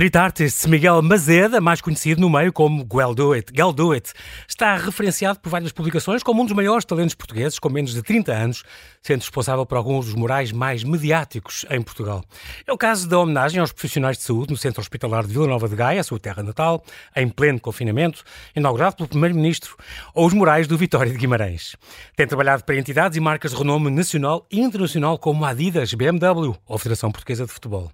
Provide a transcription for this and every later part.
street artist Miguel Mazeda, mais conhecido no meio como Guel Do It, Do It, está referenciado por várias publicações como um dos maiores talentos portugueses, com menos de 30 anos, sendo responsável por alguns dos morais mais mediáticos em Portugal. É o caso da homenagem aos profissionais de saúde no Centro Hospitalar de Vila Nova de Gaia, a sua terra natal, em pleno confinamento, inaugurado pelo Primeiro-Ministro, ou os morais do Vitória de Guimarães. Tem trabalhado para entidades e marcas de renome nacional e internacional como a Adidas, BMW ou a Federação Portuguesa de Futebol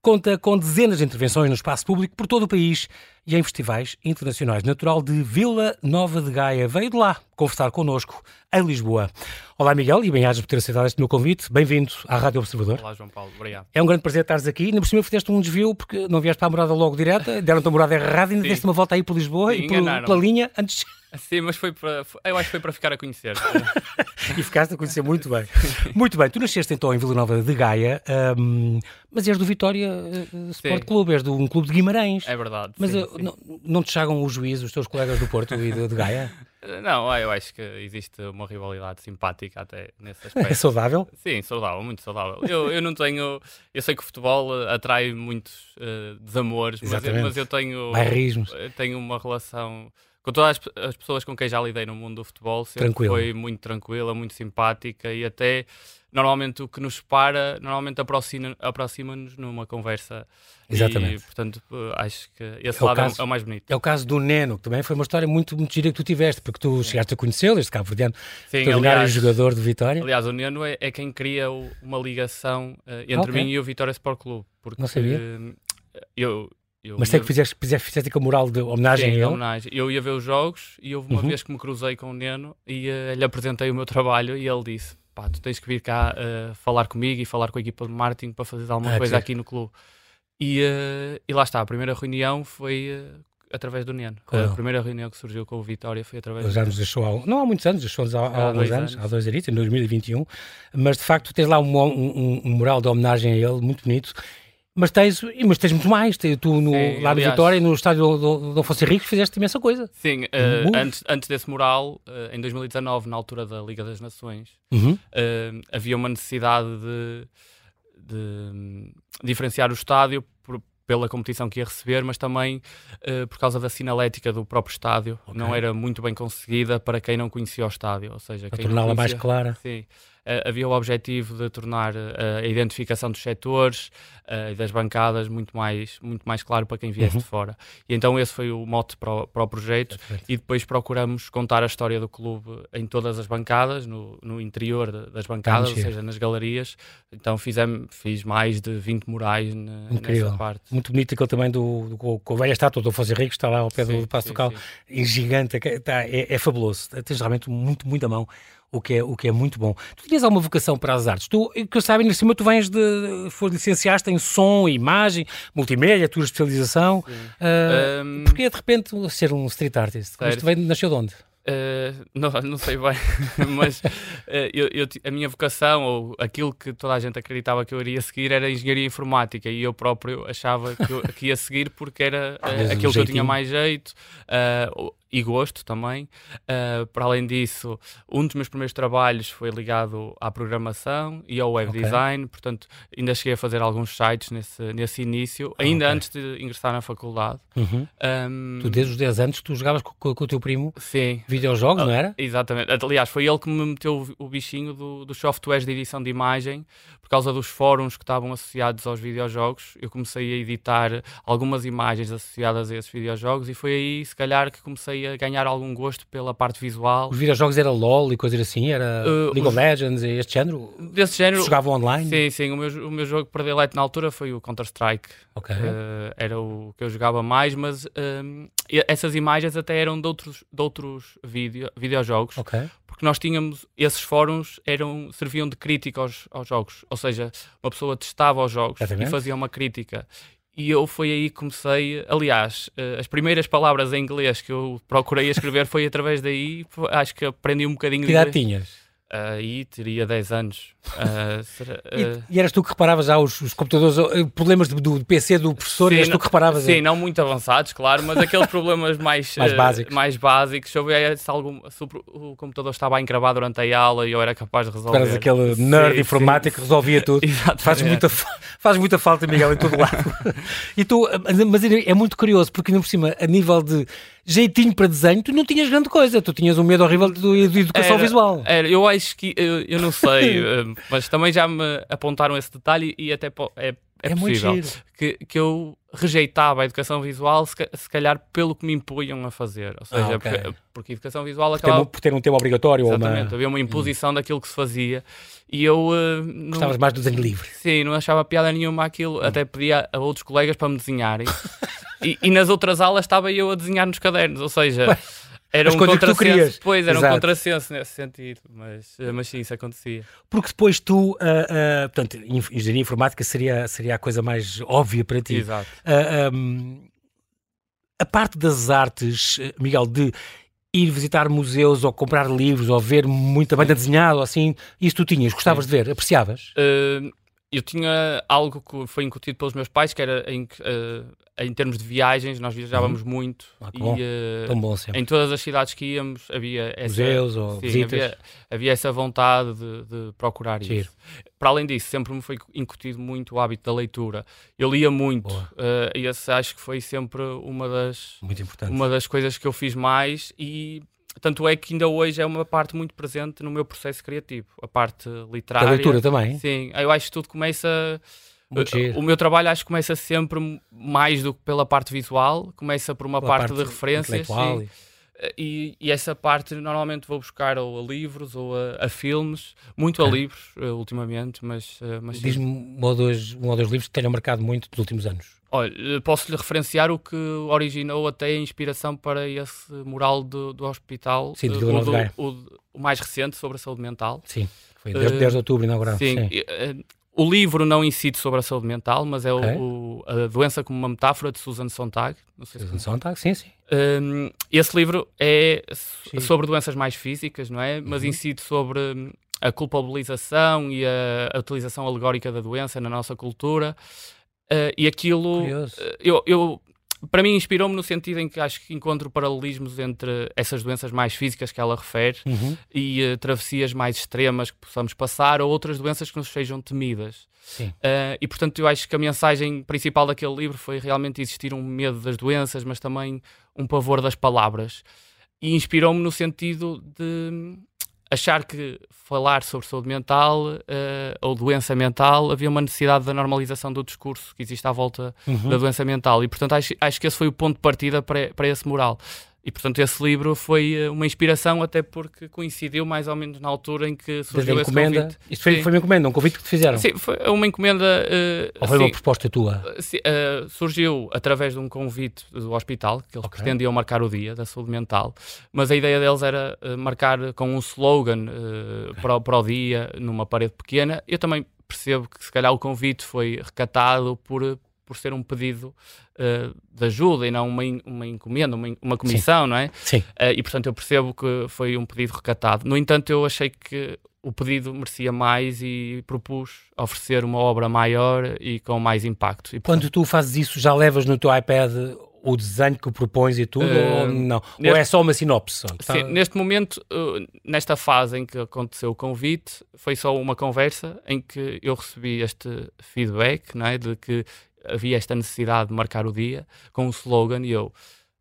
conta com dezenas de intervenções no espaço público por todo o país e em festivais internacionais. Natural de Vila Nova de Gaia, veio de lá conversar connosco em Lisboa. Olá Miguel e bem-ajas por ter aceitado este meu convite. Bem-vindo à Rádio Observador. Olá João Paulo, obrigado. É um grande prazer estares aqui. Ainda por cima fizeste um desvio porque não vieste para a morada logo direta, deram-te a morada errada e ainda deste uma volta aí por Lisboa Sim, e por, pela linha antes Sim, mas foi para. Eu acho que foi para ficar a conhecer. e ficaste a conhecer muito bem. Muito bem. Tu nasceste então em Vila Nova de Gaia, um, mas és do Vitória uh, Sport Clube, és de um clube de Guimarães. É verdade. Mas sim, uh, sim. Não, não te chagam os juízes, os teus colegas do Porto e de, de Gaia? Não, eu acho que existe uma rivalidade simpática até nesse aspecto. É saudável? Sim, saudável, muito saudável. Eu, eu não tenho. Eu sei que o futebol atrai muitos uh, desamores, mas, mas, eu tenho. Tenho uma relação com todas as, pessoas com quem já lidei no mundo do futebol, sempre Tranquilo. foi muito tranquila, muito simpática e até normalmente o que nos separa, normalmente aproxima-nos aproxima numa conversa. Exatamente. E, portanto, acho que esse é lado é caso, é o mais bonito. É o caso do Neno, que também foi uma história muito, muito gira que tu tiveste, porque tu Sim. chegaste a conhecê-lo, este cabo verdeano, extraordinário jogador de Vitória. Aliás, o Neno é, é quem cria uma ligação uh, entre okay. mim e o Vitória Sport Clube. Porque, Não sabia. Uh, eu, eu Mas sei que fizeste, fizeste, fizeste com a moral de homenagem Sim, a ele? homenagem. Eu ia ver os jogos e houve uma uhum. vez que me cruzei com o Neno e uh, lhe apresentei o meu trabalho e ele disse: pá, tu tens que vir cá uh, falar comigo e falar com a equipa de marketing para fazer alguma ah, coisa aqui no clube. E, uh, e lá está, a primeira reunião foi através do Neno. a primeira reunião que surgiu com o Vitória foi através já nos deixou há, não há muitos anos, deixou-nos há, há, há alguns anos, anos, há dois anos, em 2021, mas de facto tens lá um, um, um, mural de homenagem a ele muito bonito mas tens, mas tens muito mais. Tu no, Sim, lá no Vitória, no estádio do, do Afonso Henriques, fizeste imensa coisa. Sim, uh, antes, antes desse mural, uh, em 2019, na altura da Liga das Nações, uhum. uh, havia uma necessidade de, de um, diferenciar o estádio por, pela competição que ia receber, mas também por causa da sinalética do próprio estádio, okay. não era muito bem conseguida para quem não conhecia o estádio. Ou seja, para torná-la mais clara. Sim. Eh, havia o objetivo de tornar eh, a identificação dos setores eh, e das bancadas muito mais, muito mais claro para quem viesse uhum. de fora. E então esse foi o mote para o, para o projeto e depois procuramos contar a história do clube em todas as bancadas, no, no interior das bancadas, ou seja, nas galerias. Então fizemos, fiz mais de 20 murais Incrível. nessa parte. Muito bonito aquele também do, do, com a velha estátua do Afonso Henrique, está lá ao pé sim, do Passo sim, do Cal, em gigante, está, é, é fabuloso. Tens realmente muito, muito à mão o que é, o que é muito bom. Tu tinhas alguma vocação para as artes? Tu, que eu saiba, cima tu vens de, foi licenciaste em som, imagem, multimédia, a tua especialização. Uh, um, Porquê de repente ser um street artist? Isto vem, nasceu de onde? Uh, não, não sei bem, mas uh, eu, eu, a minha vocação, ou aquilo que toda a gente acreditava que eu iria seguir, era engenharia informática e eu próprio achava que, eu, que ia seguir porque era uh, aquilo que eu tinha mais jeito e gosto também. Uh, para além disso, um dos meus primeiros trabalhos foi ligado à programação e ao web okay. design, portanto, ainda cheguei a fazer alguns sites nesse, nesse início, ainda okay. antes de ingressar na faculdade. Uhum. Um, tu, desde os 10 anos, tu jogavas com, com, o teu primo sim. videojogos, uh, não era? Exatamente. Aliás, foi ele que me meteu o, o bichinho do, dos softwares de edição de imagem, por causa dos fóruns que estavam associados aos videojogos. Eu comecei a editar algumas imagens associadas a esses videojogos e foi aí, se calhar, que comecei a ganhar algum gosto pela parte visual. Os videojogos era LOL e coisas assim? Era uh, League os... of Legends e este género? Desse género. Jogavam online? Sim, sim. O meu, o meu jogo predileto na altura foi o Counter-Strike. Ok. Uh, era o que eu jogava mais, mas uh, essas imagens até eram de outros, de outros video, videojogos. Ok porque nós tínhamos esses fóruns eram serviam de crítica aos, aos jogos, ou seja, uma pessoa testava os jogos Exatamente. e fazia uma crítica e eu foi aí que comecei. Aliás, eh, as primeiras palavras em inglês que eu procurei escrever foi através daí. Acho que aprendi um bocadinho que de. tinhas? Aí teria 10 anos. Uh, será, uh... E, e, eras tu que reparavas já os, os computadores, eh, problemas do, do, PC do professor, sim, eras tu que reparavas? Sim, não muito avançados, claro, mas aqueles problemas mais, mais básicos. mais básicos. Se, se, algum, se o, computador estava a encravar durante a aula e eu era capaz de resolver. Eras aquele nerd sim, informático sim. que resolvia tudo. faz, muita, faz muita falta, Miguel, em todo lado. e tu, mas é muito curioso, porque ainda por cima, a nível de jeitinho para desenho, tu não tinhas grande coisa, tu tinhas um medo horrível de, de educação era, visual. Era, eu acho que, eu, eu não sei, eh, mas também já me apontaram esse detalhe e até é, é, é possível que, que eu rejeitava a educação visual, se, se, calhar pelo que me impunham a fazer. Ou seja, ah, okay. porque, porque, a educação visual acabava... Por ter um tema obrigatório. Exatamente, uma... havia uma imposição hum. daquilo que se fazia e eu... Uh, não... Gostavas mais do desenho livre. Sim, não achava piada nenhuma aquilo, hum. até pedia a outros colegas para me desenharem. e, e, nas outras aulas estava eu a desenhar nos cadernos, ou seja... Era um contrassenso, pois, era Exato. um contrassenso nesse sentido, mas, eh, mas sim, isso acontecia. Porque depois tu, uh, uh, portanto, engenharia informática seria, seria a coisa mais óbvia para ti. Exato. Uh, um, a parte das artes, Miguel, de ir visitar museus ou comprar livros ou ver muita banda desenhada ou assim, isso tu tinhas, gostavas sim. de ver, apreciavas? Uh, eu tinha algo que foi incutido pelos meus pais, que era em, uh, em termos de viagens, nós viajávamos uhum. muito ah, e uh, bom em todas as cidades que íamos havia essa, museus ou sim, visitas. Havia, havia, essa vontade de, de procurar Giro. isso. Para além disso, sempre me foi incutido muito o hábito da leitura. Eu lia muito uh, e esse acho que foi sempre uma das, uma das coisas que eu fiz mais e tanto é que ainda hoje é uma parte muito presente no meu processo criativo, a parte literária. Da leitura também? Sim, eu acho que tudo começa. O meu trabalho acho que começa sempre mais do que pela parte visual, começa por uma parte, parte, de referências. Sim. E, e, essa parte normalmente vou buscar ou a livros ou a, a filmes, muito a livros uh, ultimamente, mas, mas diz-me um, ou dois, um ou dois livros que tenham marcado muito nos últimos anos. Olha, eh, posso-lhe referenciar o que originou até a inspiração para esse mural do, do hospital, sim, do, do, o, o, mais recente sobre a saúde mental. Sim, foi 10, uh, 10 de outubro inaugurado. Sim, sim. O livro não incide sobre a saúde mental, mas é okay. o, a doença como uma metáfora de Susan Sontag. Susan Sontag, sim, sim. Esse livro é sim. sobre doenças mais físicas, não é? Mas uhum. incide sobre hum, a culpabilização e a, a, utilização alegórica da doença na nossa cultura. Uh, e aquilo, uh, eu, eu, para mim, inspirou-me no sentido em que acho que encontro paralelismos entre essas doenças mais físicas que ela refere uhum. e uh, travessias mais extremas que possamos passar ou outras doenças que nos sejam temidas. Uh, e portanto, eu acho que a mensagem principal daquele livro foi realmente existir um medo das doenças, mas também um pavor das palavras. E inspirou-me no sentido de achar que falar sobre saúde mental uh, ou doença mental havia uma necessidade da normalização do discurso que existe à volta uhum. da doença mental. E, portanto, acho, acho que esse foi o ponto de partida para, para esse moral. E, portanto, esse livro foi eh, uma inspiração, até porque coincidiu mais ou menos na altura em que surgiu Desde esse encomenda. convite. Isto foi, foi uma encomenda, um convite que te fizeram? Sim, foi uma encomenda. Uh, Ou foi assim, uma proposta tua? Uh, surgiu através de um convite do hospital, que eles okay. pretendiam marcar o dia da saúde mental, mas a ideia deles era uh, marcar com um slogan okay. para, para o dia, numa parede pequena. Eu também percebo que se calhar o convite foi recatado por, por ser um pedido uh, de ajuda e não uma, uma encomenda, uma, uma comissão, Sim. não é? Sim. Uh, e portanto eu percebo que foi um pedido recatado. No entanto, eu achei que o pedido merecia mais e propus oferecer uma obra maior e com mais impacto. E, portanto, Quando tu fazes isso, já levas no teu iPad o desenho que propões e tudo, uh, ou não? Neste, ou é só uma sinopse? Sim, neste momento, nesta fase em que aconteceu o convite, foi só uma conversa em que eu recebi este feedback, não é, de que havia esta necessidade de marcar o dia com um slogan e eu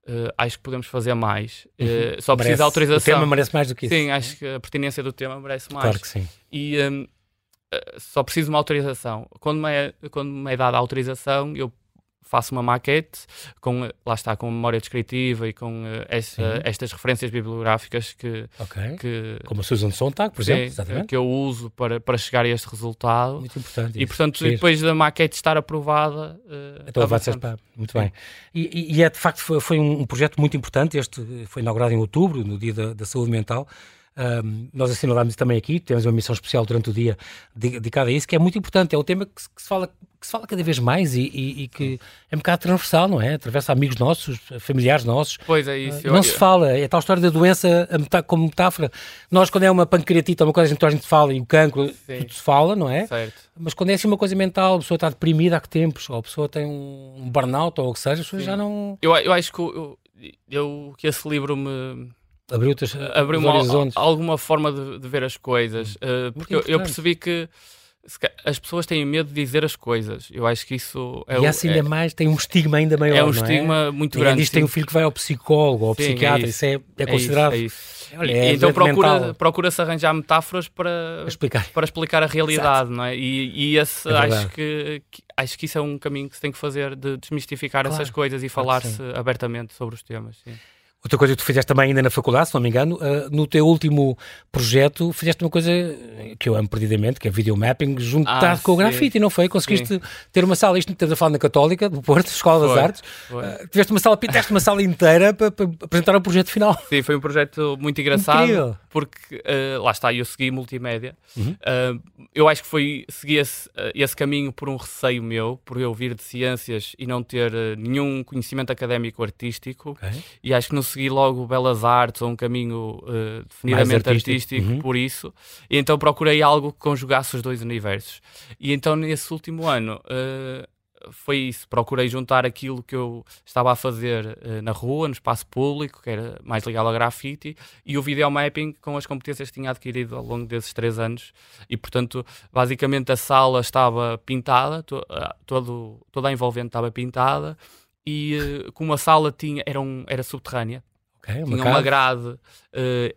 uh, acho que podemos fazer mais. Uh, só precisa de autorização. O tema merece mais do que isso. Sim, acho que a pertinência do tema merece mais. Claro que sim. E um, uh, só preciso de uma autorização. Quando me, é, quando me é dada a autorização, eu faço uma maquete com, lá está, com memória descritiva e com uh, esta, estas referências bibliográficas que, okay. que como a Susan Sontag, por exemplo, que eu uso para, para chegar a este resultado. Muito importante. E isso. portanto, depois da maquete estar aprovada, uh, então vai ser para... muito Sim. bem. E, e, é de facto foi, foi, um projeto muito importante. Este foi inaugurado em outubro, no dia da, da saúde mental. Um, nós assinalámos também aqui, temos uma missão especial durante o dia dedicada a isso, que é muito importante. É um tema que se, que se fala, que se fala cada vez mais e, e, e, que é um bocado transversal, não é? Atravessa amigos nossos, familiares nossos. Pois é isso. Não se fala, é tal história da doença como metáfora. Nós, quando é uma pancreatite, uma coisa que a gente fala, e o cancro, Sim. tudo se fala, não é? Certo. Mas quando é assim uma coisa mental, a pessoa está deprimida há que tempos, ou a pessoa tem um burnout, ou o que seja, as pessoas já não. Eu, eu acho que eu, eu, que esse livro me abriu-te abriu alguma forma de, de, ver as coisas, uh, porque eu, percebi que as pessoas têm medo de dizer as coisas. Eu acho que isso é. E assim ainda é, mais, tem um estigma ainda maior. É um estigma é? muito Ninguém grande. Diz, tem um filho que vai ao psicólogo ou ao é psiquiatra, é isso. isso é, é, considerado. Isso, isso. Olha, é então procura, procura-se arranjar metáforas para explicar, para explicar a realidade, Exato. não é? E, e esse, acho, que, que, acho que isso é um caminho que se tem que fazer de desmistificar claro, essas coisas e falar-se abertamente sobre os temas. Sim. Outra coisa que tu fizeste também ainda na faculdade, se não me engano, uh, no teu último projeto fizeste uma coisa que eu amo perdidamente, que é videomapping, juntado ah, com sim. o grafite, não foi? Conseguiste sim. ter uma sala, isto estás a falar na Católica, do Porto, Escola foi, das Artes, uh, tiveste uma sala, pintaste uma sala inteira para, para, apresentar o projeto final. Sim, foi um projeto muito engraçado, Incrível. porque uh, lá está, eu segui multimédia, uhum. eu acho que foi, segui esse, esse, caminho por um receio meu, por eu vir de ciências e não ter nenhum conhecimento académico artístico, okay. e acho que não segui logo Belas Artes ou um caminho uh, definidamente artístico, artístico uhum. por isso, e então procurei algo que conjugasse os dois universos. E então nesse último ano uh, foi isso, procurei juntar aquilo que eu estava a fazer uh, na rua, no espaço público, que era mais ligado ao grafite, e o videomapping com as competências que tinha adquirido ao longo desses três anos. E, portanto, basicamente a sala estava pintada, to todo, toda a envolvente estava pintada, e uh, como a sala tinha, era, um, era subterrânea, okay, tinha uma grade uh,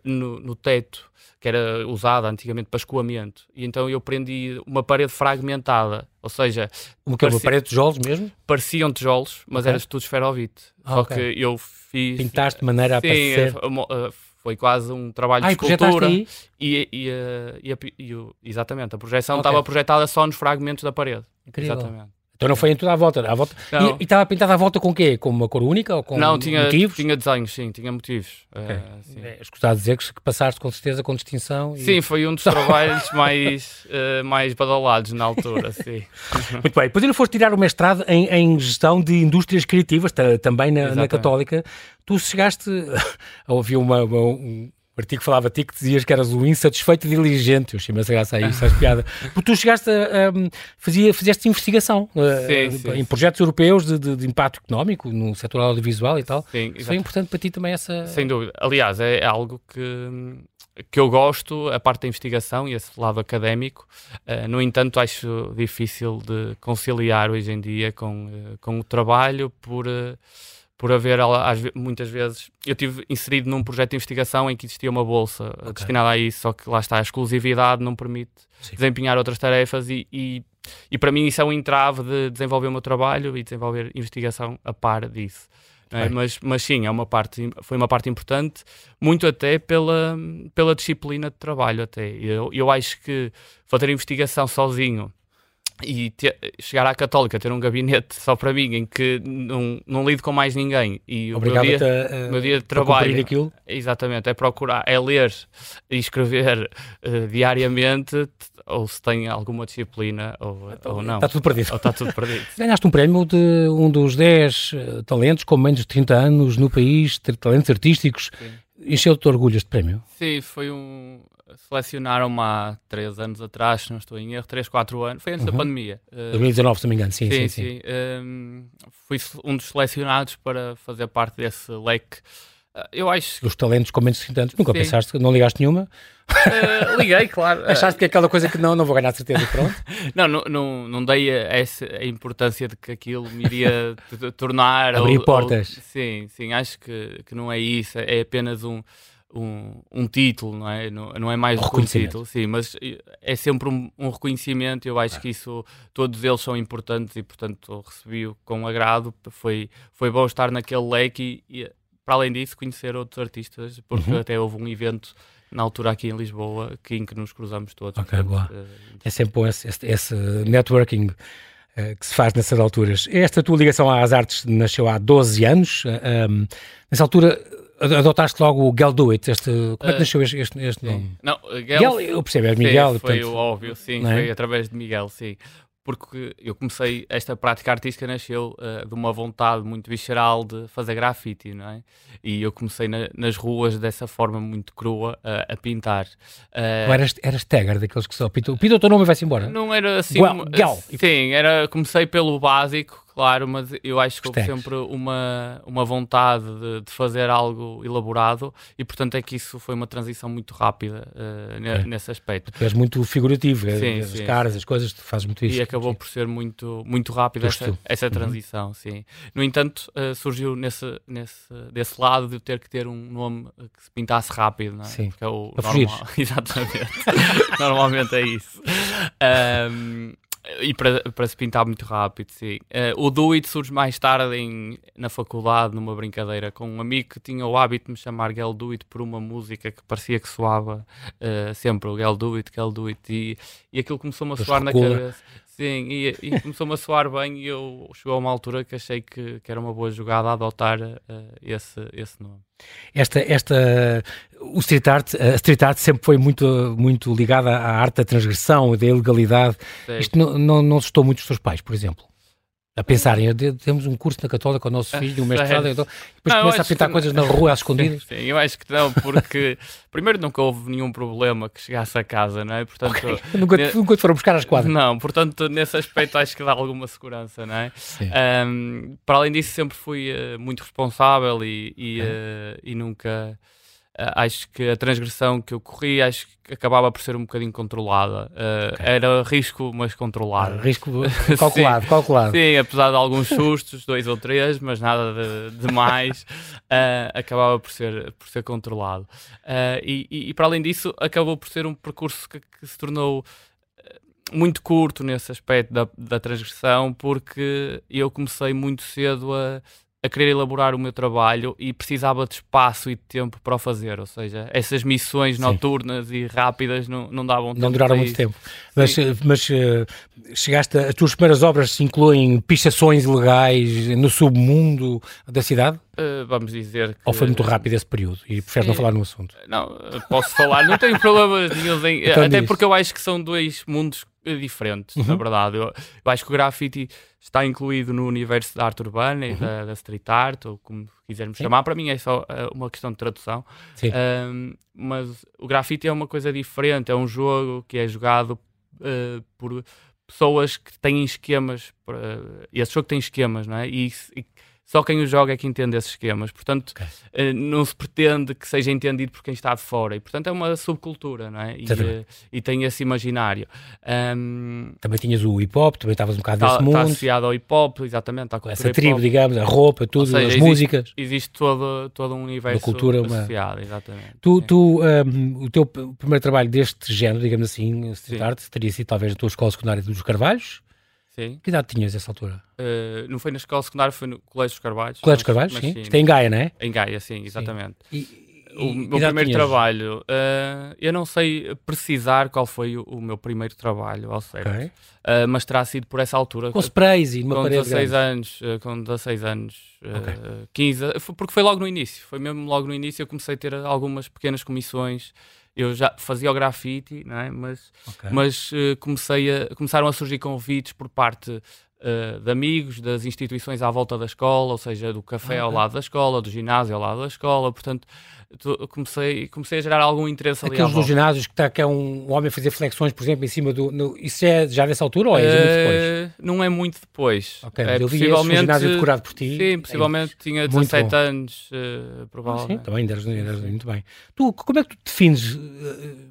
no, no teto que era usada antigamente para escoamento. E então eu prendi uma parede fragmentada, ou seja... Uma, parecia, uma parede de tijolos mesmo? Pareciam tijolos, mas okay. era tudo esferovite. Ah, Só okay. que eu fiz... Pintaste de maneira a parecer... Uh, foi quase um trabalho ah, de escultura. E, e, e, e, e, exatamente, a projeção estava projetada só nos fragmentos da parede. Incrível. Exatamente. Então não foi em toda a volta. A volta... E, estava pintada à volta com o quê? Com uma cor única ou com não, tinha, motivos? tinha desenhos, sim, tinha motivos. Okay. Uh, é, escutado dizer que, que passaste com certeza com distinção. E... Sim, foi um dos trabalhos mais, uh, mais badalados na altura, sim. Muito bem. Depois ainda foste tirar o mestrado em, em gestão de indústrias criativas, também na, na Católica. Tu chegaste a ouvir uma, uma artigo falava a ti que dizias que eras o insatisfeito diligente. Eu achei essa graça aí, estás piada. Porque tu chegaste a. Um, fazia, fizeste investigação sim, uh, sim. em projetos europeus de, de, de, impacto económico no setor audiovisual e tal. Sim, Isso foi importante para ti também essa. Sem dúvida. Aliás, é, é algo que que eu gosto, a parte da investigação e esse lado académico. Uh, no entanto, acho difícil de conciliar hoje em dia com, uh, com o trabalho por. Uh, por haver muitas vezes eu tive inserido num projeto de investigação em que existia uma bolsa okay. destinada a isso, só que lá está a exclusividade não permite Sim. desempenhar outras tarefas e, e, e, para mim isso é um entrave de desenvolver o meu trabalho e desenvolver investigação a par disso. É? Mas, mas sim, é uma parte, foi uma parte importante, muito até pela, pela disciplina de trabalho até. Eu, eu acho que fazer investigação sozinho e ter, chegar à Católica, ter um gabinete só para mim, em que não, não lido com mais ninguém e o meu dia, a, meu dia de trabalho aquilo. exatamente, é procurar, é ler e escrever uh, diariamente ou se tem alguma disciplina ou, então, ou não. Está tudo perdido. Ou está tudo perdido. Ganhaste um prémio de um dos 10 uh, eh, talentos com menos de 30 anos no país, talentos artísticos. Encheu-te de orgulho este prémio? Sim, foi um selecionaram-me há 3 anos atrás, não estou em erro, 3, 4 anos, foi antes uhum. da pandemia. 2019, se não me engano, sim, sim. sim, sim. sim. Um, fui um dos selecionados para fazer parte desse leque. Uh, eu acho. Os talentos com menos de 30 anos, nunca sim. pensaste, não ligaste nenhuma? Uh, liguei, claro. Achaste que é aquela coisa que não, não vou ganhar certeza, pronto? não, não, não, não dei a, essa, a importância de que aquilo me iria tornar. Abrir ou, portas. Ou, sim, sim, acho que, que não é isso, é apenas um um, um título, não é? Não, não é mais um, um título, sim, mas é sempre um, um reconhecimento. Eu acho que isso, todos eles são importantes e, portanto, recebi-o com agrado. Foi, foi bom estar naquele leque e, e, para além disso, conhecer outros artistas, porque uhum. até houve um evento na altura aqui em Lisboa que, em que nos cruzamos todos. Ok, boa. Uh, é sempre bom esse, esse, esse networking uh, que se faz nessas alturas. Esta tua ligação às artes nasceu há 12 anos. Um, nessa altura adotaste logo o Gal Do It, este, como é que nasceu este, este, este nome? Não, Miguel, eu percebo, é Miguel. Sim, foi portanto, óbvio, sim, é? foi através de Miguel, sim porque eu comecei, esta prática artística nasceu uh, de uma vontade muito visceral de fazer grafite, não é? E eu comecei na, nas ruas dessa forma muito crua uh, a pintar. Uh, tu eras, eras tagger, daqueles que só pintam, pintam o teu nome e vai-se embora? Não era assim... Well, gal. Sim, era, comecei pelo básico, Claro, mas eu acho que houve sempre uma, uma vontade de, de, fazer algo elaborado e, portanto, é que isso foi uma transição muito rápida uh, é. nesse aspecto. Tu és muito figurativo, é, sim, as sim, caras, sim. as coisas, tu fazes muito isso. E acabou por ser muito, muito rápida essa, essa uhum. transição, uhum. sim. No entanto, uh, surgiu nesse, nesse, desse lado de ter que ter um nome que se pintasse rápido, não é? Sim. Porque é o normal. Exatamente. Normalmente é isso. Um, e para, para se pintar muito rápido, sim. Uh, o Do It surge mais tarde em, na faculdade, numa brincadeira com um amigo que tinha o hábito de me chamar Gel Do It por uma música que parecia que soava uh, sempre o Gel Do It, Gel Do It, e, e aquilo começou-me a soar na cabeça. Sim, e, e começou-me a soar bem e eu chegou a uma altura que achei que, que era uma boa jogada adotar uh, esse, esse nome. Esta, esta, o street art, a street art sempre foi muito, muito ligada à arte da transgressão, da ilegalidade. Sim. Isto não, não, não assustou muito os teus pais, por exemplo? a pensarem, temos um curso na Católica, o nosso filho, um mestrado, então, depois não, começa a pintar coisas na rua às escondidas. Sim, eu acho que não, porque primeiro nunca houve nenhum problema que chegasse a casa, não é? Portanto, okay. nunca, ne... nunca te foram buscar as quadras. Não, portanto, nesse aspecto acho que dá alguma segurança, não é? Um, para além disso, sempre fui uh, muito responsável e, e, uh, e nunca acho que a transgressão que eu corri acho que acabava por ser um bocadinho controlada. Uh, okay. Era risco, mas controlado. Uh, risco calculado, calculado. Sim, apesar de alguns sustos, dois ou três, mas nada de, de mais, uh, acabava por ser, por ser controlado. E, e, e, para além disso, acabou por ser um percurso que, que se tornou muito curto nesse aspecto da, da transgressão, porque eu comecei muito cedo a a querer elaborar o meu trabalho e precisava de espaço e de tempo para o fazer. Ou seja, essas missões Sim. noturnas e rápidas não, não davam tempo. Não duraram muito tempo. Mas, eh, mas uh, chegaste, a, as tuas primeiras obras se incluem pichações ilegais no submundo da cidade? Uh, vamos dizer que... Ou foi muito rápido esse período e preferes não falar no assunto? Não, posso falar, não tenho problema nenhum. Em... Então até diz. porque eu acho que são dois mundos diferentes, uhum. na verdade. Eu, eu acho que o grafite está incluído no universo da arte urbana e uhum. da, da, street art, ou como quisermos Sim. chamar. Para mim é só uh, uma questão de tradução. Um, mas o grafite é uma coisa diferente, é um jogo que é jogado uh, por pessoas que têm esquemas. Uh, e esse jogo tem esquemas, não é? E, e só quem o joga é que entende esses esquemas. Portanto, okay. uh, não se pretende que seja entendido por quem está de fora. E, portanto, é uma subcultura, não é? E, uh, e tem esse imaginário. Um, também tinhas o hip hop, também estavas um bocado tá, nesse tá mundo. Está associado ao hip hop, exatamente. Essa tribo, digamos, a roupa, tudo, seja, as existe, músicas. Existe todo, todo um universo uma cultura, associado, uma... exatamente. Tu, tu um, o teu primeiro trabalho deste género, digamos assim, street art, teria sido talvez a tua escola secundária dos Carvalhos. Sim. Que idade tinhas nessa altura? Uh, não foi na escola secundária, foi no Colégio dos Carvalhos. Colégio dos Carvalhos, sim. sim. Isto é em Gaia, não é? Em Gaia, sim, exatamente. Sim. E, e, o meu primeiro tinhas? trabalho, uh, eu não sei precisar qual foi o, o meu primeiro trabalho, ao certo. Okay. Uh, mas terá sido por essa altura. Com sprays e numa com parede 16 grande. anos, com 16 anos, okay. 15, porque foi logo no início. Foi mesmo logo no início eu comecei a ter algumas pequenas comissões eu já fazia o grafite, não é? mas, okay. mas uh, comecei a, começaram a surgir convites por parte uh, de amigos, das instituições à volta da escola, ou seja, do café ao lado da escola, do ginásio ao lado da escola, portanto comecei, comecei a gerar algum interesse ali. Aqueles dos ginásios que está que é um, um homem a fazer flexões, por exemplo, em cima do. No, isso é já nessa altura ou é, muito depois? Eh, não é muito depois. Ok, é, possivelmente, um ginásio decorado por ti. Sim, possivelmente é tinha 17 anos, uh, provavelmente. Sim, também, eras, eras muito bem. Tu, como é que tu defines,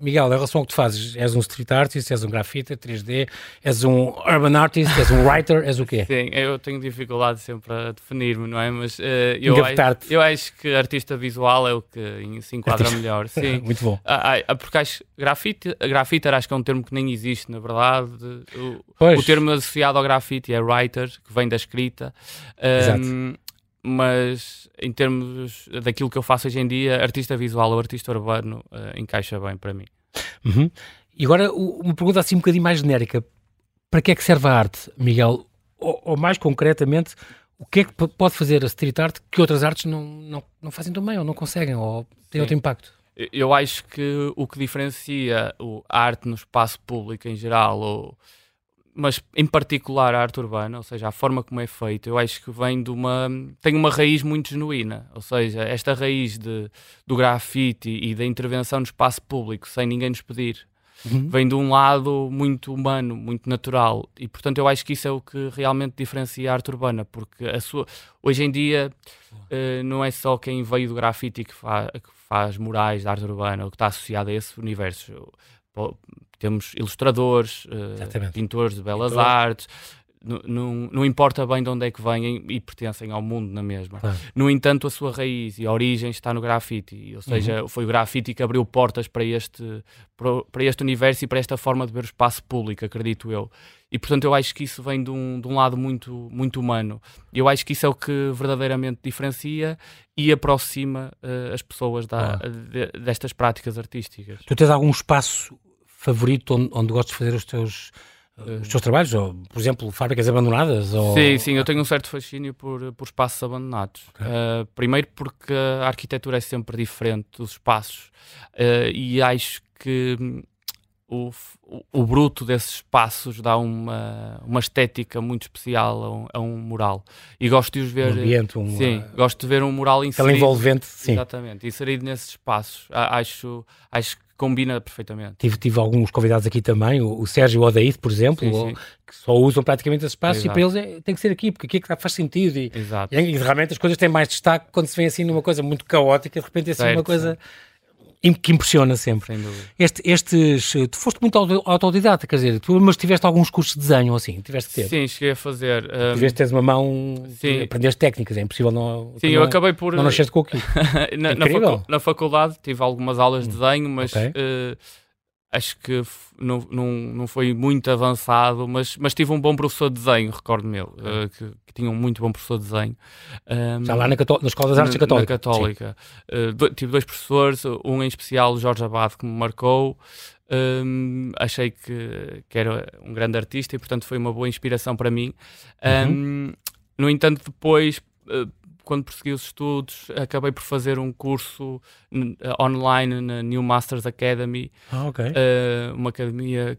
Miguel, em relação ao que tu fazes? És um street artist, és um grafite 3D, és um urban artist, és um writer, és o quê? Sim, eu tenho dificuldade sempre a definir-me, não é? Mas uh, eu, acho, eu acho que artista visual é o que se enquadra melhor. Sim. Muito bom. Ah, ah, porque acho grafite, grafite acho que é um termo que nem existe, na verdade. O, o termo associado ao grafite é writer, que vem da escrita. Um, mas em termos daquilo que eu faço hoje em dia, artista visual ou artista urbano uh, encaixa bem para mim. Uhum. E agora uma pergunta assim um bocadinho mais genérica. Para que é que serve a arte, Miguel? Ou, ou mais concretamente, O que é que pode fazer a street art que outras artes não, não, não fazem tão bem, ou não conseguem, ou têm outro impacto? Eu acho que o que diferencia a arte no espaço público em geral, ou, mas em particular a arte urbana, ou seja, a forma como é feita, eu acho que vem de uma. tem uma raiz muito genuína. Ou seja, esta raiz de, do grafite e da intervenção no espaço público sem ninguém nos pedir. Uhum. Vem de um lado muito humano, muito natural, e portanto eu acho que isso é o que realmente diferencia a arte urbana, porque a sua, hoje em dia uh, não é só quem veio do grafite que, fa que faz murais de arte urbana, ou que está associado a esse universo temos ilustradores, uh, pintores de belas Pintor. artes, não, não importa bem de onde é que vêm e pertencem ao mundo na mesma. Claro. No entanto, a sua raiz e a origem está no grafite, ou seja, uhum. foi o grafite que abriu portas para este, para este universo e para esta forma de ver o espaço público, acredito eu. E portanto, eu acho que isso vem de um, de um lado muito, muito humano. Eu acho que isso é o que verdadeiramente diferencia e aproxima uh, as pessoas da, ah. de, destas práticas artísticas. Tu tens algum espaço favorito onde, onde gostes de fazer os teus os teus trabalhos, ou, por exemplo, fábricas abandonadas? Ou... Sim, sim, eu tenho um certo fascínio por, por espaços abandonados. Okay. Uh, primeiro porque a arquitetura é sempre diferente dos espaços uh, e acho que hum, o, o, o, bruto desses espaços dá uma, uma estética muito especial a um, a um mural. E gosto de os ver. Um ambiente, um, sim, uh, gosto de ver um mural inserido. envolvente, sim. Exatamente, inserido nesses espaços. Acho, acho que combina perfeitamente. Tive, tive alguns convidados aqui também, o, o Sérgio Odaíde, por exemplo, sim, sim. que só usam praticamente esse espaço Exato. e para eles é, tem que ser aqui, porque aqui é que faz sentido e, e, e, realmente as coisas têm mais destaque quando se vê assim numa coisa muito caótica, de repente é assim certo, uma coisa... Certo que impressiona sempre. Este, estes, tu foste muito autodidata, quer dizer, tu, mas tiveste alguns cursos de desenho assim, tiveste que ter? Sim, cheguei a fazer. Um... Tiveste teres uma mão, sim. aprendeste técnicas, é impossível não. Sim, eu acabei por. Não nasceste com aquilo. na, na, facu na, faculdade tive algumas aulas de hum, desenho, mas okay. uh, acho que não, não, não foi muito avançado, mas, mas tive um bom professor de desenho, recordo-me, uh, que, que, tinha um muito bom professor de desenho. Um, Já lá na, na Escola das Artes na, Católica. Na Católica. Uh, do, tive dois professores, um em especial, Jorge Abad, que me marcou. Um, achei que, que era um grande artista e, portanto, foi uma boa inspiração para mim. Um, uhum. No entanto, depois uh, quando persegui os estudos, acabei por fazer um curso online na New Masters Academy, ah, okay. uh, uma academia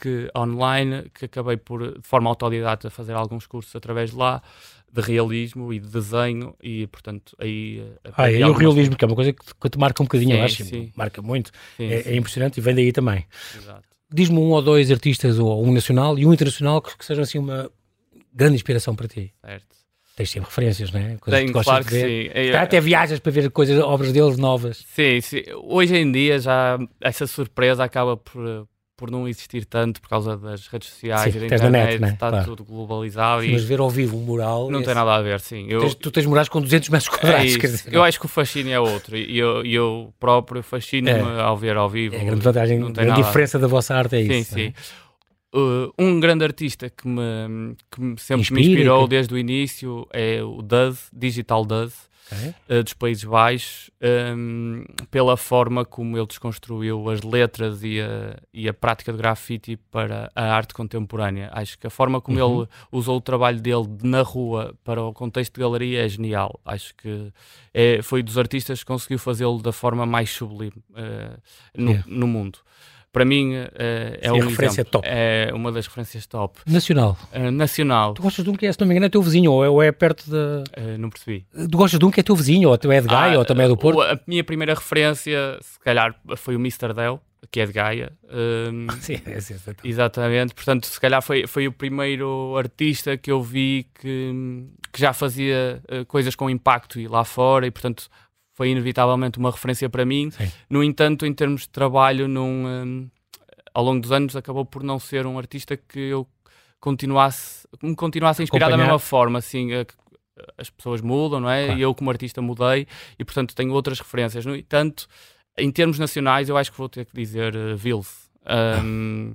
que, online que acabei por, de forma autodidata, fazer alguns cursos através de lá de realismo e de desenho e portanto aí eh, ah, e o realismo que é uma coisa que, que te marca um bocadinho sim, eu acho sim. marca muito sim, é, é, impressionante e vem daí também diz-me um ou dois artistas ou um nacional e um internacional que, que sejam assim uma grande inspiração para ti certo Tens sempre referências, não é? Coisas Tenho, que claro que sim. Eu, até viajas para ver coisas, obras deles novas. Sim, sim. Hoje em dia já essa surpresa acaba por, por não existir tanto por causa das redes sociais sim, da internet, net, né? está claro. tudo globalizado. Sim, e... Mas ver ao vivo um mural... Não esse... tem nada a ver, sim. Eu... Tens, tu tens murais com 200 metros quadrados. É dizer, eu acho que o fascínio é outro e eu, eu próprio fascino-me é. ao ver ao vivo. É a grande vantagem, a diferença da vossa arte é isso. Sim, sim. É? Uh, um grande artista que me, que sempre Inspira, me inspirou que... desde o início é o Duz, Digital Duz, okay. uh, dos Países Baixos, um, pela forma como ele desconstruiu as letras e a, e a prática de grafite para a arte contemporânea. Acho que a forma como uhum. ele usou o trabalho dele na rua para o contexto de galeria é genial. Acho que é, foi dos artistas que conseguiu fazê-lo da forma mais sublime uh, no, yeah. no mundo para mim uh, é Sim, uma referência exemplo. top. É uma das referências top. Nacional. Uh, nacional. Tu gostas de um que é, se não me engano, é teu vizinho, ou é, ou é perto da. Uh, não percebi. Tu gostas de um que é teu vizinho, ou tu é de Gaia, ah, ou também é do Porto? A minha primeira referência, se calhar, foi o Mr. Dell, que é de Gaia. Um, Sim, é, sim, é exatamente. Portanto, se calhar foi, foi o primeiro artista que eu vi que, que já fazia coisas com impacto e lá fora, e portanto foi inevitavelmente uma referência para mim. Sim. No entanto, em termos de trabalho, num, um, ao longo dos anos acabou por não ser um artista que eu continuasse, me continuasse a inspirar da mesma forma, assim, a, as pessoas mudam, não é? Claro. E eu como artista mudei e portanto tenho outras referências. No entanto, em termos nacionais, eu acho que vou ter que dizer uh, Vils. Um,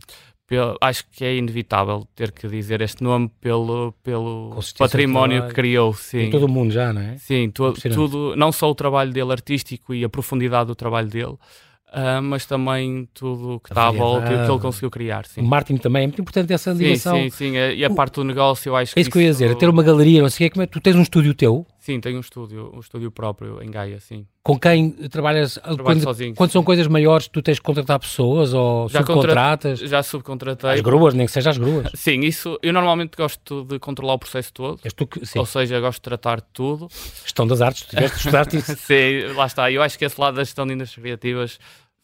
acho que é inevitável ter que dizer este nome pelo, pelo património que criou. Sim. Em todo o mundo já, não é? Sim, to, tudo, não só o trabalho dele artístico e a profundidade do trabalho dele, uh, mas também tudo o que está à volta e o que ele conseguiu criar. Sim. O marketing também é muito importante essa ligação. Sim, sim, sim. E a parte do negócio eu acho que. É isso que eu ia dizer, ter uma galeria, não sei o que, é, tu tens um estúdio teu? Sim, tenho um estúdio, um estúdio próprio em Gaia, sim. Com quem trabalhas? Trabalho quando, sozinho. quando são coisas maiores, tu tens de contratar pessoas ou Já subcontratas? Já subcontratei. As gruas, nem que seja as gruas. Sim, isso eu normalmente gosto de controlar o processo todo. És tu que, sim. Ou seja, gosto de tratar de tudo. Gestão das artes, tu tiveste de estudar isso. sim, lá está. Eu acho que esse lado da gestão de indústrias criativas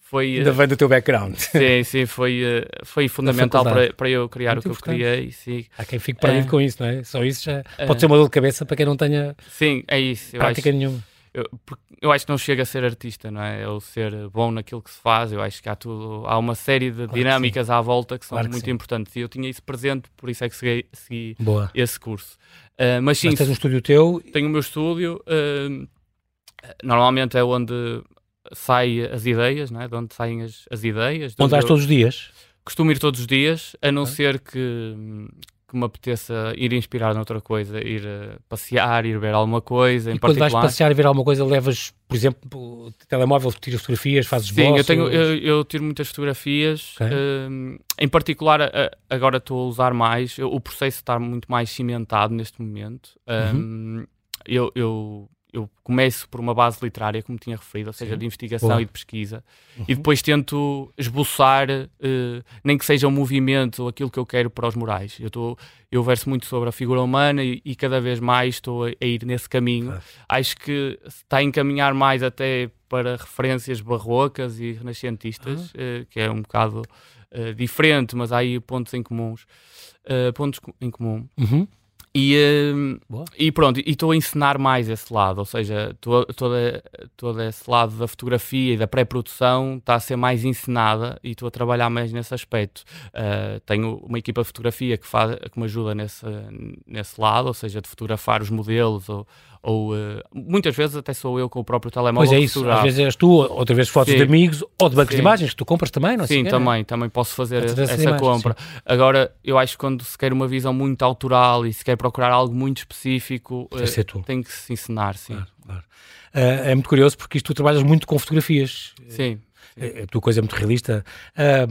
foi. Ainda vem do teu background. Sim, sim, foi, eh, foi fundamental para, para eu criar Muito o que importante. eu criei. Sim. Há quem fique perdido É. com isso, não é? Só isso já É. pode ser uma dor de cabeça para quem não tenha sim, é isso. Eu prática acho, nenhuma. eu, eu acho que não chega a ser artista, não é? Ou ser bom naquilo que se faz. Eu acho que há tudo, há uma série de que dinâmicas à volta que são Claro que muito sim. importantes. E eu tinha isso presente, por isso é que segui, segui esse curso. Ah, mas sim, Mas tens um estúdio teu tenho o meu estúdio. ah, normalmente é onde saem as ideias, não é? De onde saem as, as ideias. de onde vais todos os dias. Costumo ir todos os dias, a não Ok. ser que, que me apeteça ir inspirar noutra coisa, ir eh, passear, ir ver alguma coisa em E quando vais particular. passear e ver alguma coisa, levas, por exemplo, telemóvel, tiras fotografias, fazes Sim, eu, tenho, eu, eu tiro muitas fotografias. Ok. hum, em particular, a- agora estou a usar mais. eu- o processo está muito mais cimentado neste momento. Uhum. Hum, eu, eu, eu começo por uma base literária, como tinha referido, ou seja, Sim. de investigação Boa. e de pesquisa. Uhum. E depois tento esboçar, eh, nem que seja um movimento ou aquilo que eu quero para os murais. Eu, estou eu verso muito sobre a figura humana e, e cada vez mais estou a, a ir nesse caminho. Acho que está a encaminhar mais até para referências barrocas e renascentistas, Ah. eh, que é um bocado eh, diferente, mas há aí pontos em comuns. pontos em comum. Uhum. E, eh, Boa. e pronto, e estou a ensinar mais esse lado, ou seja, to- toda, todo esse lado da fotografia e da pré-produção está a ser mais ensinada e estou a trabalhar mais nesse aspecto. Uh, tenho uma equipa de fotografia que, faz, que me ajuda nesse, nesse lado, ou seja, de fotografar os modelos, ou, ou, uh, muitas vezes até sou eu com o próprio telemóvel Pois é isso, às vezes és tu, outra vez fotos Sim. de amigos ou de bancos de Sim. imagens que tu compras também, não sei Sim, o quê, também, também posso fazer essa imagens, compra. Agora, eu acho que quando se quer uma visão muito autoral e se quer procurar algo muito específico, eh, tu. tem que se ensinar, sim. Claro, claro. Ah, é muito curioso porque isto tu trabalhas muito com fotografias. Sim. É- A tua coisa é muito realista. Ah,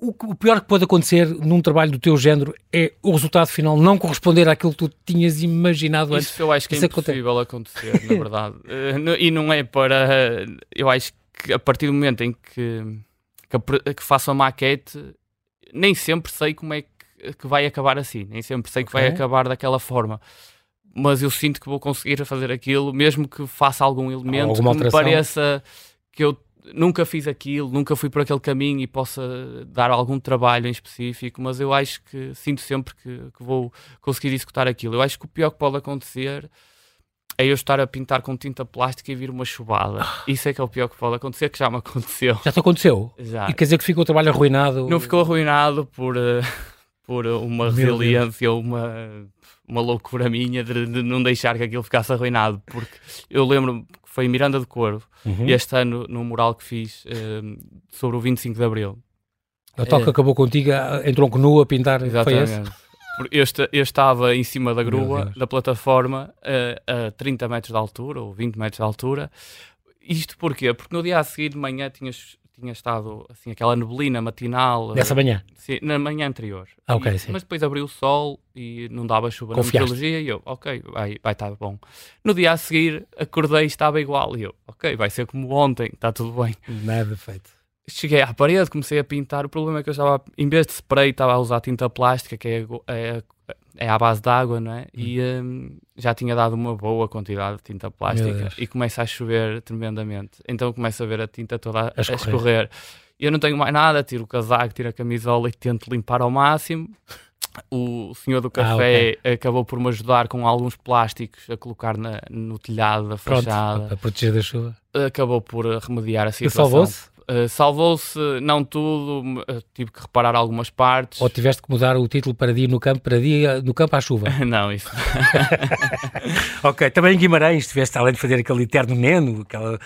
o, o pior que pode acontecer num trabalho do teu género é o resultado final não corresponder àquilo que tu tinhas imaginado antes. Isso eu acho que é Isso acontece. impossível acontecer, na verdade. No- e não é para. Eu acho que a partir do momento em que, que, que faço a maquete, nem sempre sei como é que, que vai acabar assim. Nem sempre sei que vai acabar daquela forma. Mas eu sinto que vou conseguir fazer aquilo, mesmo que faça algum elemento que me pareça que eu nunca fiz aquilo, nunca fui por aquele caminho e possa dar algum trabalho em específico, mas eu acho que sinto sempre que, que vou conseguir executar aquilo. Eu acho que o pior que pode acontecer é eu estar a pintar com tinta plástica e vir uma chuvada. Isso é que é o pior que pode acontecer, que já me aconteceu. Já te aconteceu? Já. E quer dizer que ficou o trabalho arruinado? Não ficou arruinado por, eh, por uma Meu resiliência ou uma, uma loucura minha de, de não deixar que aquilo ficasse arruinado. Porque eu lembro foi em Miranda de Corvo, Uhum. este ano, no mural que fiz eh, sobre o 25 de Abril. A toca É. acabou contigo em tronco nu a pintar. Foi esse? Exatamente. Eu, esta- eu estava em cima da grua, da plataforma, eh, a 30 metros de altura, ou 20 metros de altura. Isto porquê? Porque no dia a seguir de manhã tinha, tinha estado assim, aquela neblina matinal. eh, Nessa manhã. Sim, na manhã anterior. Ah, ok, E- sim. Mas depois abriu o sol e não dava chuva Confiaste. na meteorologia e eu, ok, vai, vai estar bom. No dia a seguir acordei e estava igual e eu, ok, vai ser como ontem, está tudo bem. Nada feito. Cheguei à parede, comecei a pintar. O problema é que eu estava, em vez de spray, estava a usar tinta plástica, que é, agu- é, é à base de água, não é? E hum, já tinha dado uma boa quantidade de tinta plástica e começa a chover tremendamente. Então começa a ver a tinta toda a, A escorrer. a escorrer. E eu não tenho mais nada, tiro o casaco, tiro a camisola e tento limpar ao máximo. O senhor do café acabou por me ajudar com alguns plásticos a colocar na- no telhado da Pronto, fachada. para proteger da chuva. Acabou por remediar a E situação. salvou-se? Uh, Salvou-se, não tudo, uh, tive que reparar algumas partes. Ou tiveste que mudar o título para dia no campo, para dia no campo à chuva? não, isso. ok, também em Guimarães tiveste, além de fazer aquele eterno neno, aquela,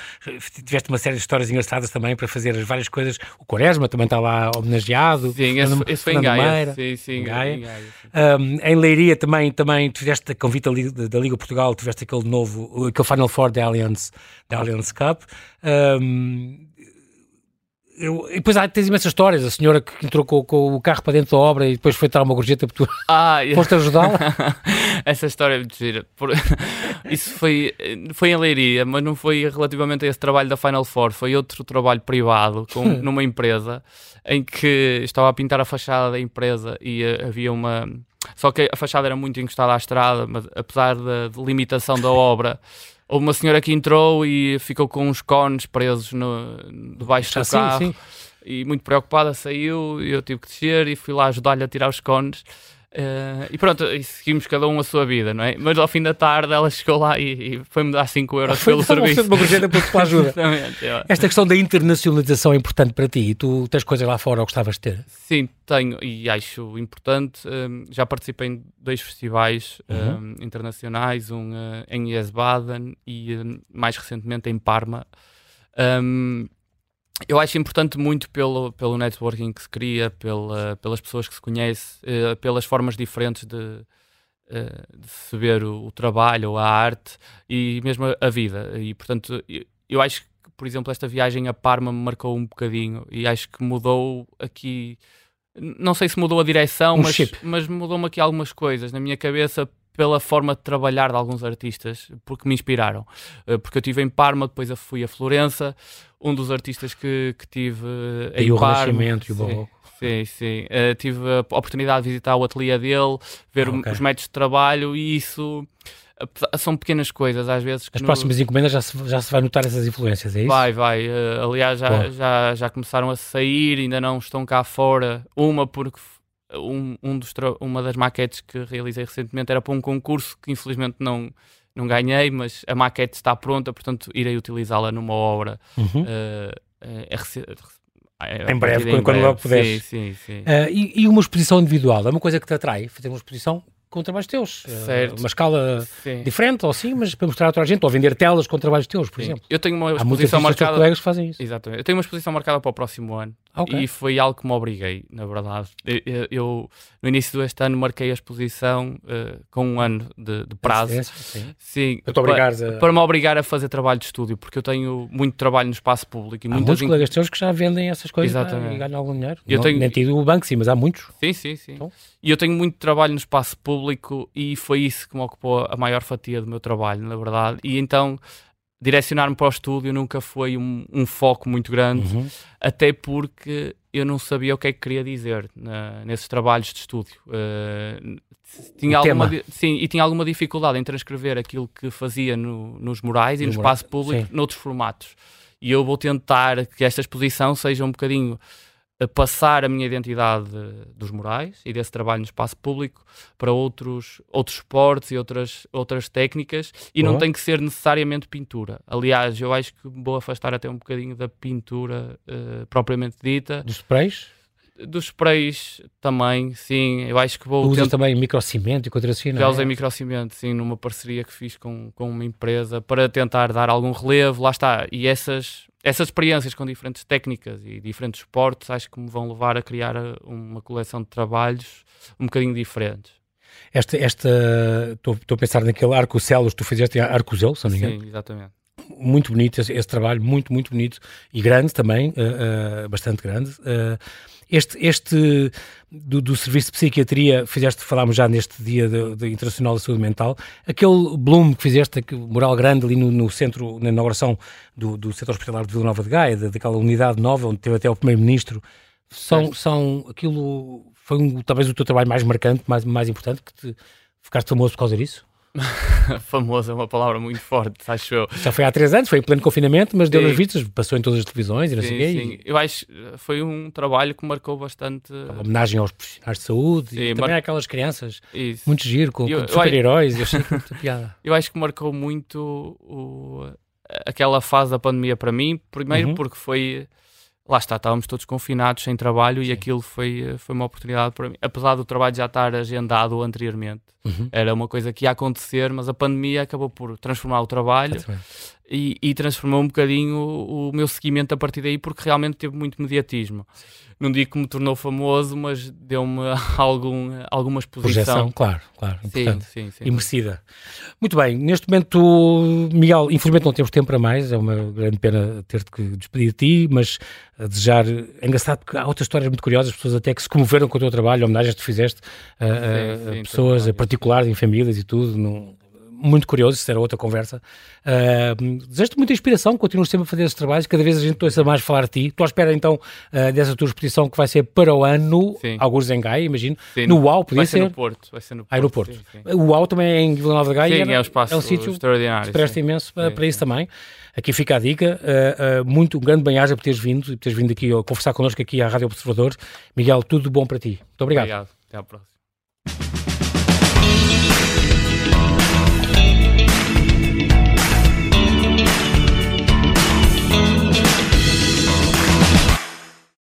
tiveste uma série de histórias engraçadas também para fazer as várias coisas. O Quaresma também está lá homenageado. Sim, esse, Fernando- esse foi em Fernando Gaia. Meira. Sim, sim, em Gaia. em Gaia, sim. Um, em Leiria também, também tiveste a convite da Liga, da Liga Portugal, tiveste aquele novo, aquele Final Four da Allianz, da Allianz Cup. Um, eu, e depois há, tens imensas histórias. A senhora que entrou com, com, o carro para dentro da obra e depois foi dar uma gorjeta porque tu ah, foste ajudá-la. Essa história é muito gira. Por... Isso foi, foi em Leiria, mas não foi relativamente a esse trabalho da Final Four. Foi outro trabalho privado com, numa empresa em que estava a pintar a fachada da empresa e uh, havia uma. Só que a fachada era muito encostada à estrada, mas apesar da limitação da obra. Houve uma senhora que entrou e ficou com uns cones presos no, debaixo do carro. Sim, sim. E muito preocupada saiu, eu tive que descer e fui lá ajudar-lhe a tirar os cones. Uh, e pronto, e seguimos cada um a sua vida, não é? Mas ao fim da tarde ela chegou lá e, e foi-me dar 5 euros pelo serviço. Uma gorjeta pela ajuda. Esta questão da internacionalização é importante para ti e tu tens coisas lá fora ou gostavas de ter? Sim, tenho e acho importante. Um, já participei em dois festivais uhum. um, internacionais, um uh, em Esbaden e um, mais recentemente em Parma. Um, eu acho importante muito pelo, pelo networking que se cria, pela, pelas pessoas que se conhece, uh, pelas formas diferentes de, uh, de se ver o, o, trabalho, a arte e mesmo a, a vida. E portanto, eu, eu, acho que, por exemplo, esta viagem a Parma me marcou um bocadinho e acho que mudou aqui. Não sei se mudou a direção, um mas, mas mudou-me aqui algumas coisas na minha cabeça pela forma de trabalhar de alguns artistas, porque me inspiraram. Uh, porque eu estive em Parma, depois fui a Florença, um dos artistas que, que tive em e o Parma. Renascimento e o Barroco. Sim, sim. Uh, tive a oportunidade de visitar o ateliê dele, ver ah, okay. os métodos de trabalho e isso são pequenas coisas às vezes. As no... próximas encomendas já se, já se vai notar essas influências, é isso? Vai, vai. Uh, aliás, já, já, já começaram a sair, ainda não estão cá fora. Uma porque um, um dos uma das maquetes que realizei recentemente era para um concurso que infelizmente não, não ganhei, mas a maquete está pronta, portanto irei utilizá-la numa obra. Uhum. Uh, em breve, quando, quando logo puderes. Sim, sim, sim. Uh, e, e, uma exposição individual? É uma coisa que te atrai? Fazer uma exposição com trabalhos teus. Certo. Uma escala Sim. diferente, ou sim, mas para mostrar a toda a gente, ou vender telas com trabalhos teus, por Sim. exemplo. Eu tenho uma exposição marcada. colegas que fazem isso. Exatamente. Eu tenho uma exposição marcada para o próximo ano. Okay. E foi algo que me obriguei, na verdade. Eu, eu no início deste ano, marquei a exposição uh, com um ano de, de prazo. É, sim. sim para, a... para, me obrigar a fazer trabalho de estúdio, porque eu tenho muito trabalho no espaço público. E há muitos colegas teus que já vendem essas coisas e ganham algum dinheiro. Eu Não, tenho... Nem tido o banco, sim, mas há muitos. Sim, sim, sim. Então... E eu tenho muito trabalho no espaço público e foi isso que me ocupou a maior fatia do meu trabalho, na verdade. E então direcionar-me para o estúdio nunca foi um, um foco muito grande, uhum. até porque eu não sabia o que é que queria dizer na, nesses trabalhos de estúdio. Uh, tinha alguma, sim, e tinha alguma dificuldade em transcrever aquilo que fazia no, nos murais e no, no espaço público sim. noutros formatos. E eu vou tentar que esta exposição seja um bocadinho a passar a minha identidade dos morais e desse trabalho no espaço público para outros, outros esportes e outras, outras técnicas e uhum. não tem que ser necessariamente pintura. Aliás, eu acho que vou afastar até um bocadinho da pintura uh, propriamente dita. Dos sprays? Dos sprays também, sim. Eu acho que vou. Usas tent... também microcimento e coisas assim, não Já usei microcimento, sim, numa parceria que fiz com, com uma empresa para tentar dar algum relevo. Lá está. E essas, essas experiências com diferentes técnicas e diferentes esportes acho que me vão levar a criar eh, uma coleção de trabalhos um bocadinho diferentes. Esta, esta estou a pensar naquele arco-celos, tu fizeste arco-zel, se não me engano. Sim, exatamente. Muito bonito esse, esse, trabalho, muito, muito bonito e grande também, uh, uh, bastante grande. Uh, este, este do, do, Serviço de Psiquiatria, fizeste, falámos já neste Dia de, de Internacional da Saúde Mental, aquele Bloom que fizeste, que, mural grande ali no, no, centro, na inauguração do, do Centro Hospitalar de Vila Nova de Gaia, daquela unidade nova, onde teve até o Primeiro-Ministro, são, são aquilo, foi um, talvez o teu trabalho mais marcante, mais, mais importante, que te, ficaste famoso por causa disso? famoso é uma palavra muito forte, acho eu. Já foi há três anos, foi em pleno confinamento, mas deu nas vistas, passou em todas as televisões e não sim, sei o quê. Sim. Eu acho foi um trabalho que marcou bastante. A homenagem aos profissionais de saúde sim, e também mar... àquelas crianças. Isso. Muito giro, com, com super-heróis. Eu, achei muita piada. Eu acho que marcou muito o... aquela fase da pandemia para mim, primeiro uhum. porque foi lá está, estávamos todos confinados, sem trabalho, Sim. e aquilo foi, foi uma oportunidade para mim. Apesar do trabalho já estar agendado anteriormente, uhum. era uma coisa que ia acontecer, mas a pandemia acabou por transformar o trabalho. e, e, transformou um bocadinho o, o, meu seguimento a partir daí, porque realmente teve muito mediatismo. Não digo que me tornou famoso, mas deu-me algum, alguma exposição. Projeção, claro, claro. Sim, sim, sim, merecida. Muito bem, neste momento, Miguel, infelizmente não temos tempo para mais, é uma grande pena ter-te que despedir de ti, mas a desejar. É engraçado porque há outras histórias muito curiosas, pessoas até que se comoveram com o teu trabalho, homenagens que tu fizeste a, a, a pessoas, a particulares, em famílias e tudo. Não, muito curioso, isso era outra conversa. Uh, Desejo-te muita inspiração, continuas sempre a fazer esses trabalhos, cada vez a gente ouça mais falar de ti. Estou à espera então uh, dessa tua exposição que vai ser para o ano, sim. alguns em Gaia, imagino. Sim, no UAU, podia vai ser. no Porto. Vai ser no Porto. Ah, no Porto. Sim, sim. O UAU também é em Vila Nova de Gaia. Sim, é, um espaço é um sítio extraordinário. Que presta imenso para, para isso também. Aqui fica a dica. Uh, uh, muito um grande bem-aja por teres vindo e por teres vindo aqui a conversar connosco aqui à Rádio Observador. Miguel, tudo bom para ti. Muito obrigado. Obrigado. Até à próxima.